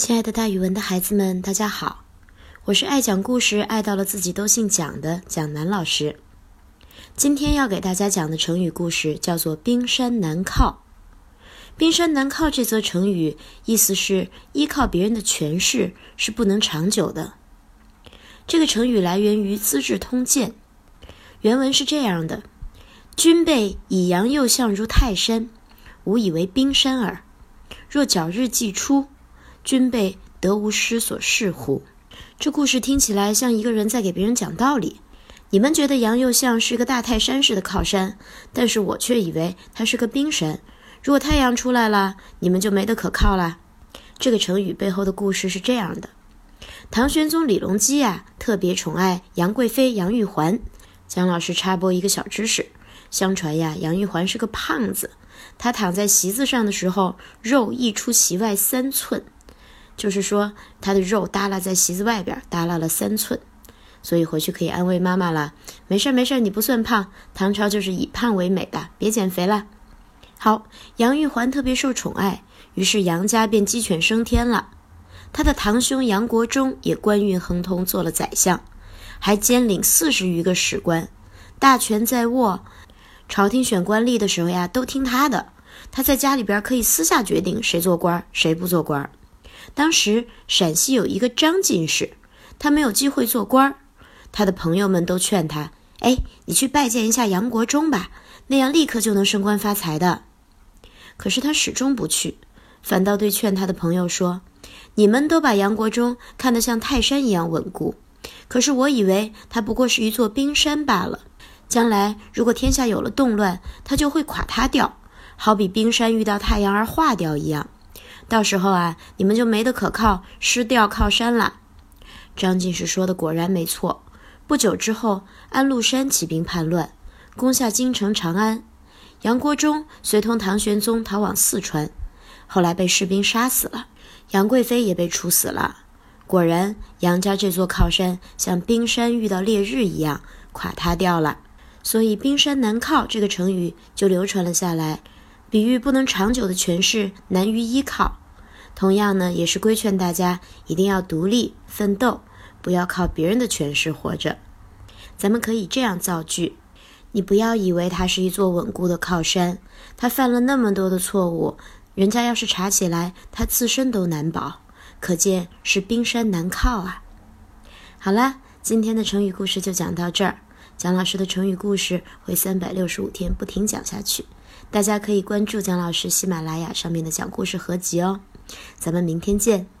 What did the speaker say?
亲爱的，大语文的孩子们，大家好！我是爱讲故事、爱到了自己都姓蒋的蒋楠老师。今天要给大家讲的成语故事叫做“冰山难靠”。冰山难靠这则成语意思是依靠别人的权势是不能长久的。这个成语来源于《资治通鉴》，原文是这样的：“君辈以阳右相如泰山，吾以为冰山耳。若皎日既出。”君辈得无失所视乎？这故事听起来像一个人在给别人讲道理。你们觉得杨右相是个大泰山似的靠山，但是我却以为他是个冰山。如果太阳出来了，你们就没得可靠了。这个成语背后的故事是这样的：唐玄宗李隆基呀，特别宠爱杨贵妃杨玉环。姜老师插播一个小知识：相传呀，杨玉环是个胖子，她躺在席子上的时候，肉溢出席外三寸。就是说，他的肉耷拉在席子外边，耷拉了三寸，所以回去可以安慰妈妈了。没事没事，你不算胖，唐朝就是以胖为美的，别减肥了。好，杨玉环特别受宠爱，于是杨家便鸡犬升天了。他的堂兄杨国忠也官运亨通，做了宰相，还兼领四十余个史官，大权在握。朝廷选官吏的时候呀，都听他的。他在家里边可以私下决定谁做官，谁不做官。当时陕西有一个张进士，他没有机会做官儿，他的朋友们都劝他：“哎，你去拜见一下杨国忠吧，那样立刻就能升官发财的。”可是他始终不去，反倒对劝他的朋友说：“你们都把杨国忠看得像泰山一样稳固，可是我以为他不过是一座冰山罢了。将来如果天下有了动乱，他就会垮塌掉，好比冰山遇到太阳而化掉一样。”到时候啊，你们就没得可靠，失掉靠山了。张进士说的果然没错。不久之后，安禄山起兵叛乱，攻下京城长安。杨国忠随同唐玄宗逃往四川，后来被士兵杀死了。杨贵妃也被处死了。果然，杨家这座靠山像冰山遇到烈日一样垮塌掉了。所以“冰山难靠”这个成语就流传了下来，比喻不能长久的权势难于依靠。同样呢，也是规劝大家一定要独立奋斗，不要靠别人的权势活着。咱们可以这样造句：你不要以为他是一座稳固的靠山，他犯了那么多的错误，人家要是查起来，他自身都难保，可见是冰山难靠啊。好了，今天的成语故事就讲到这儿。蒋老师的成语故事会三百六十五天不停讲下去，大家可以关注蒋老师喜马拉雅上面的讲故事合集哦。咱们明天见。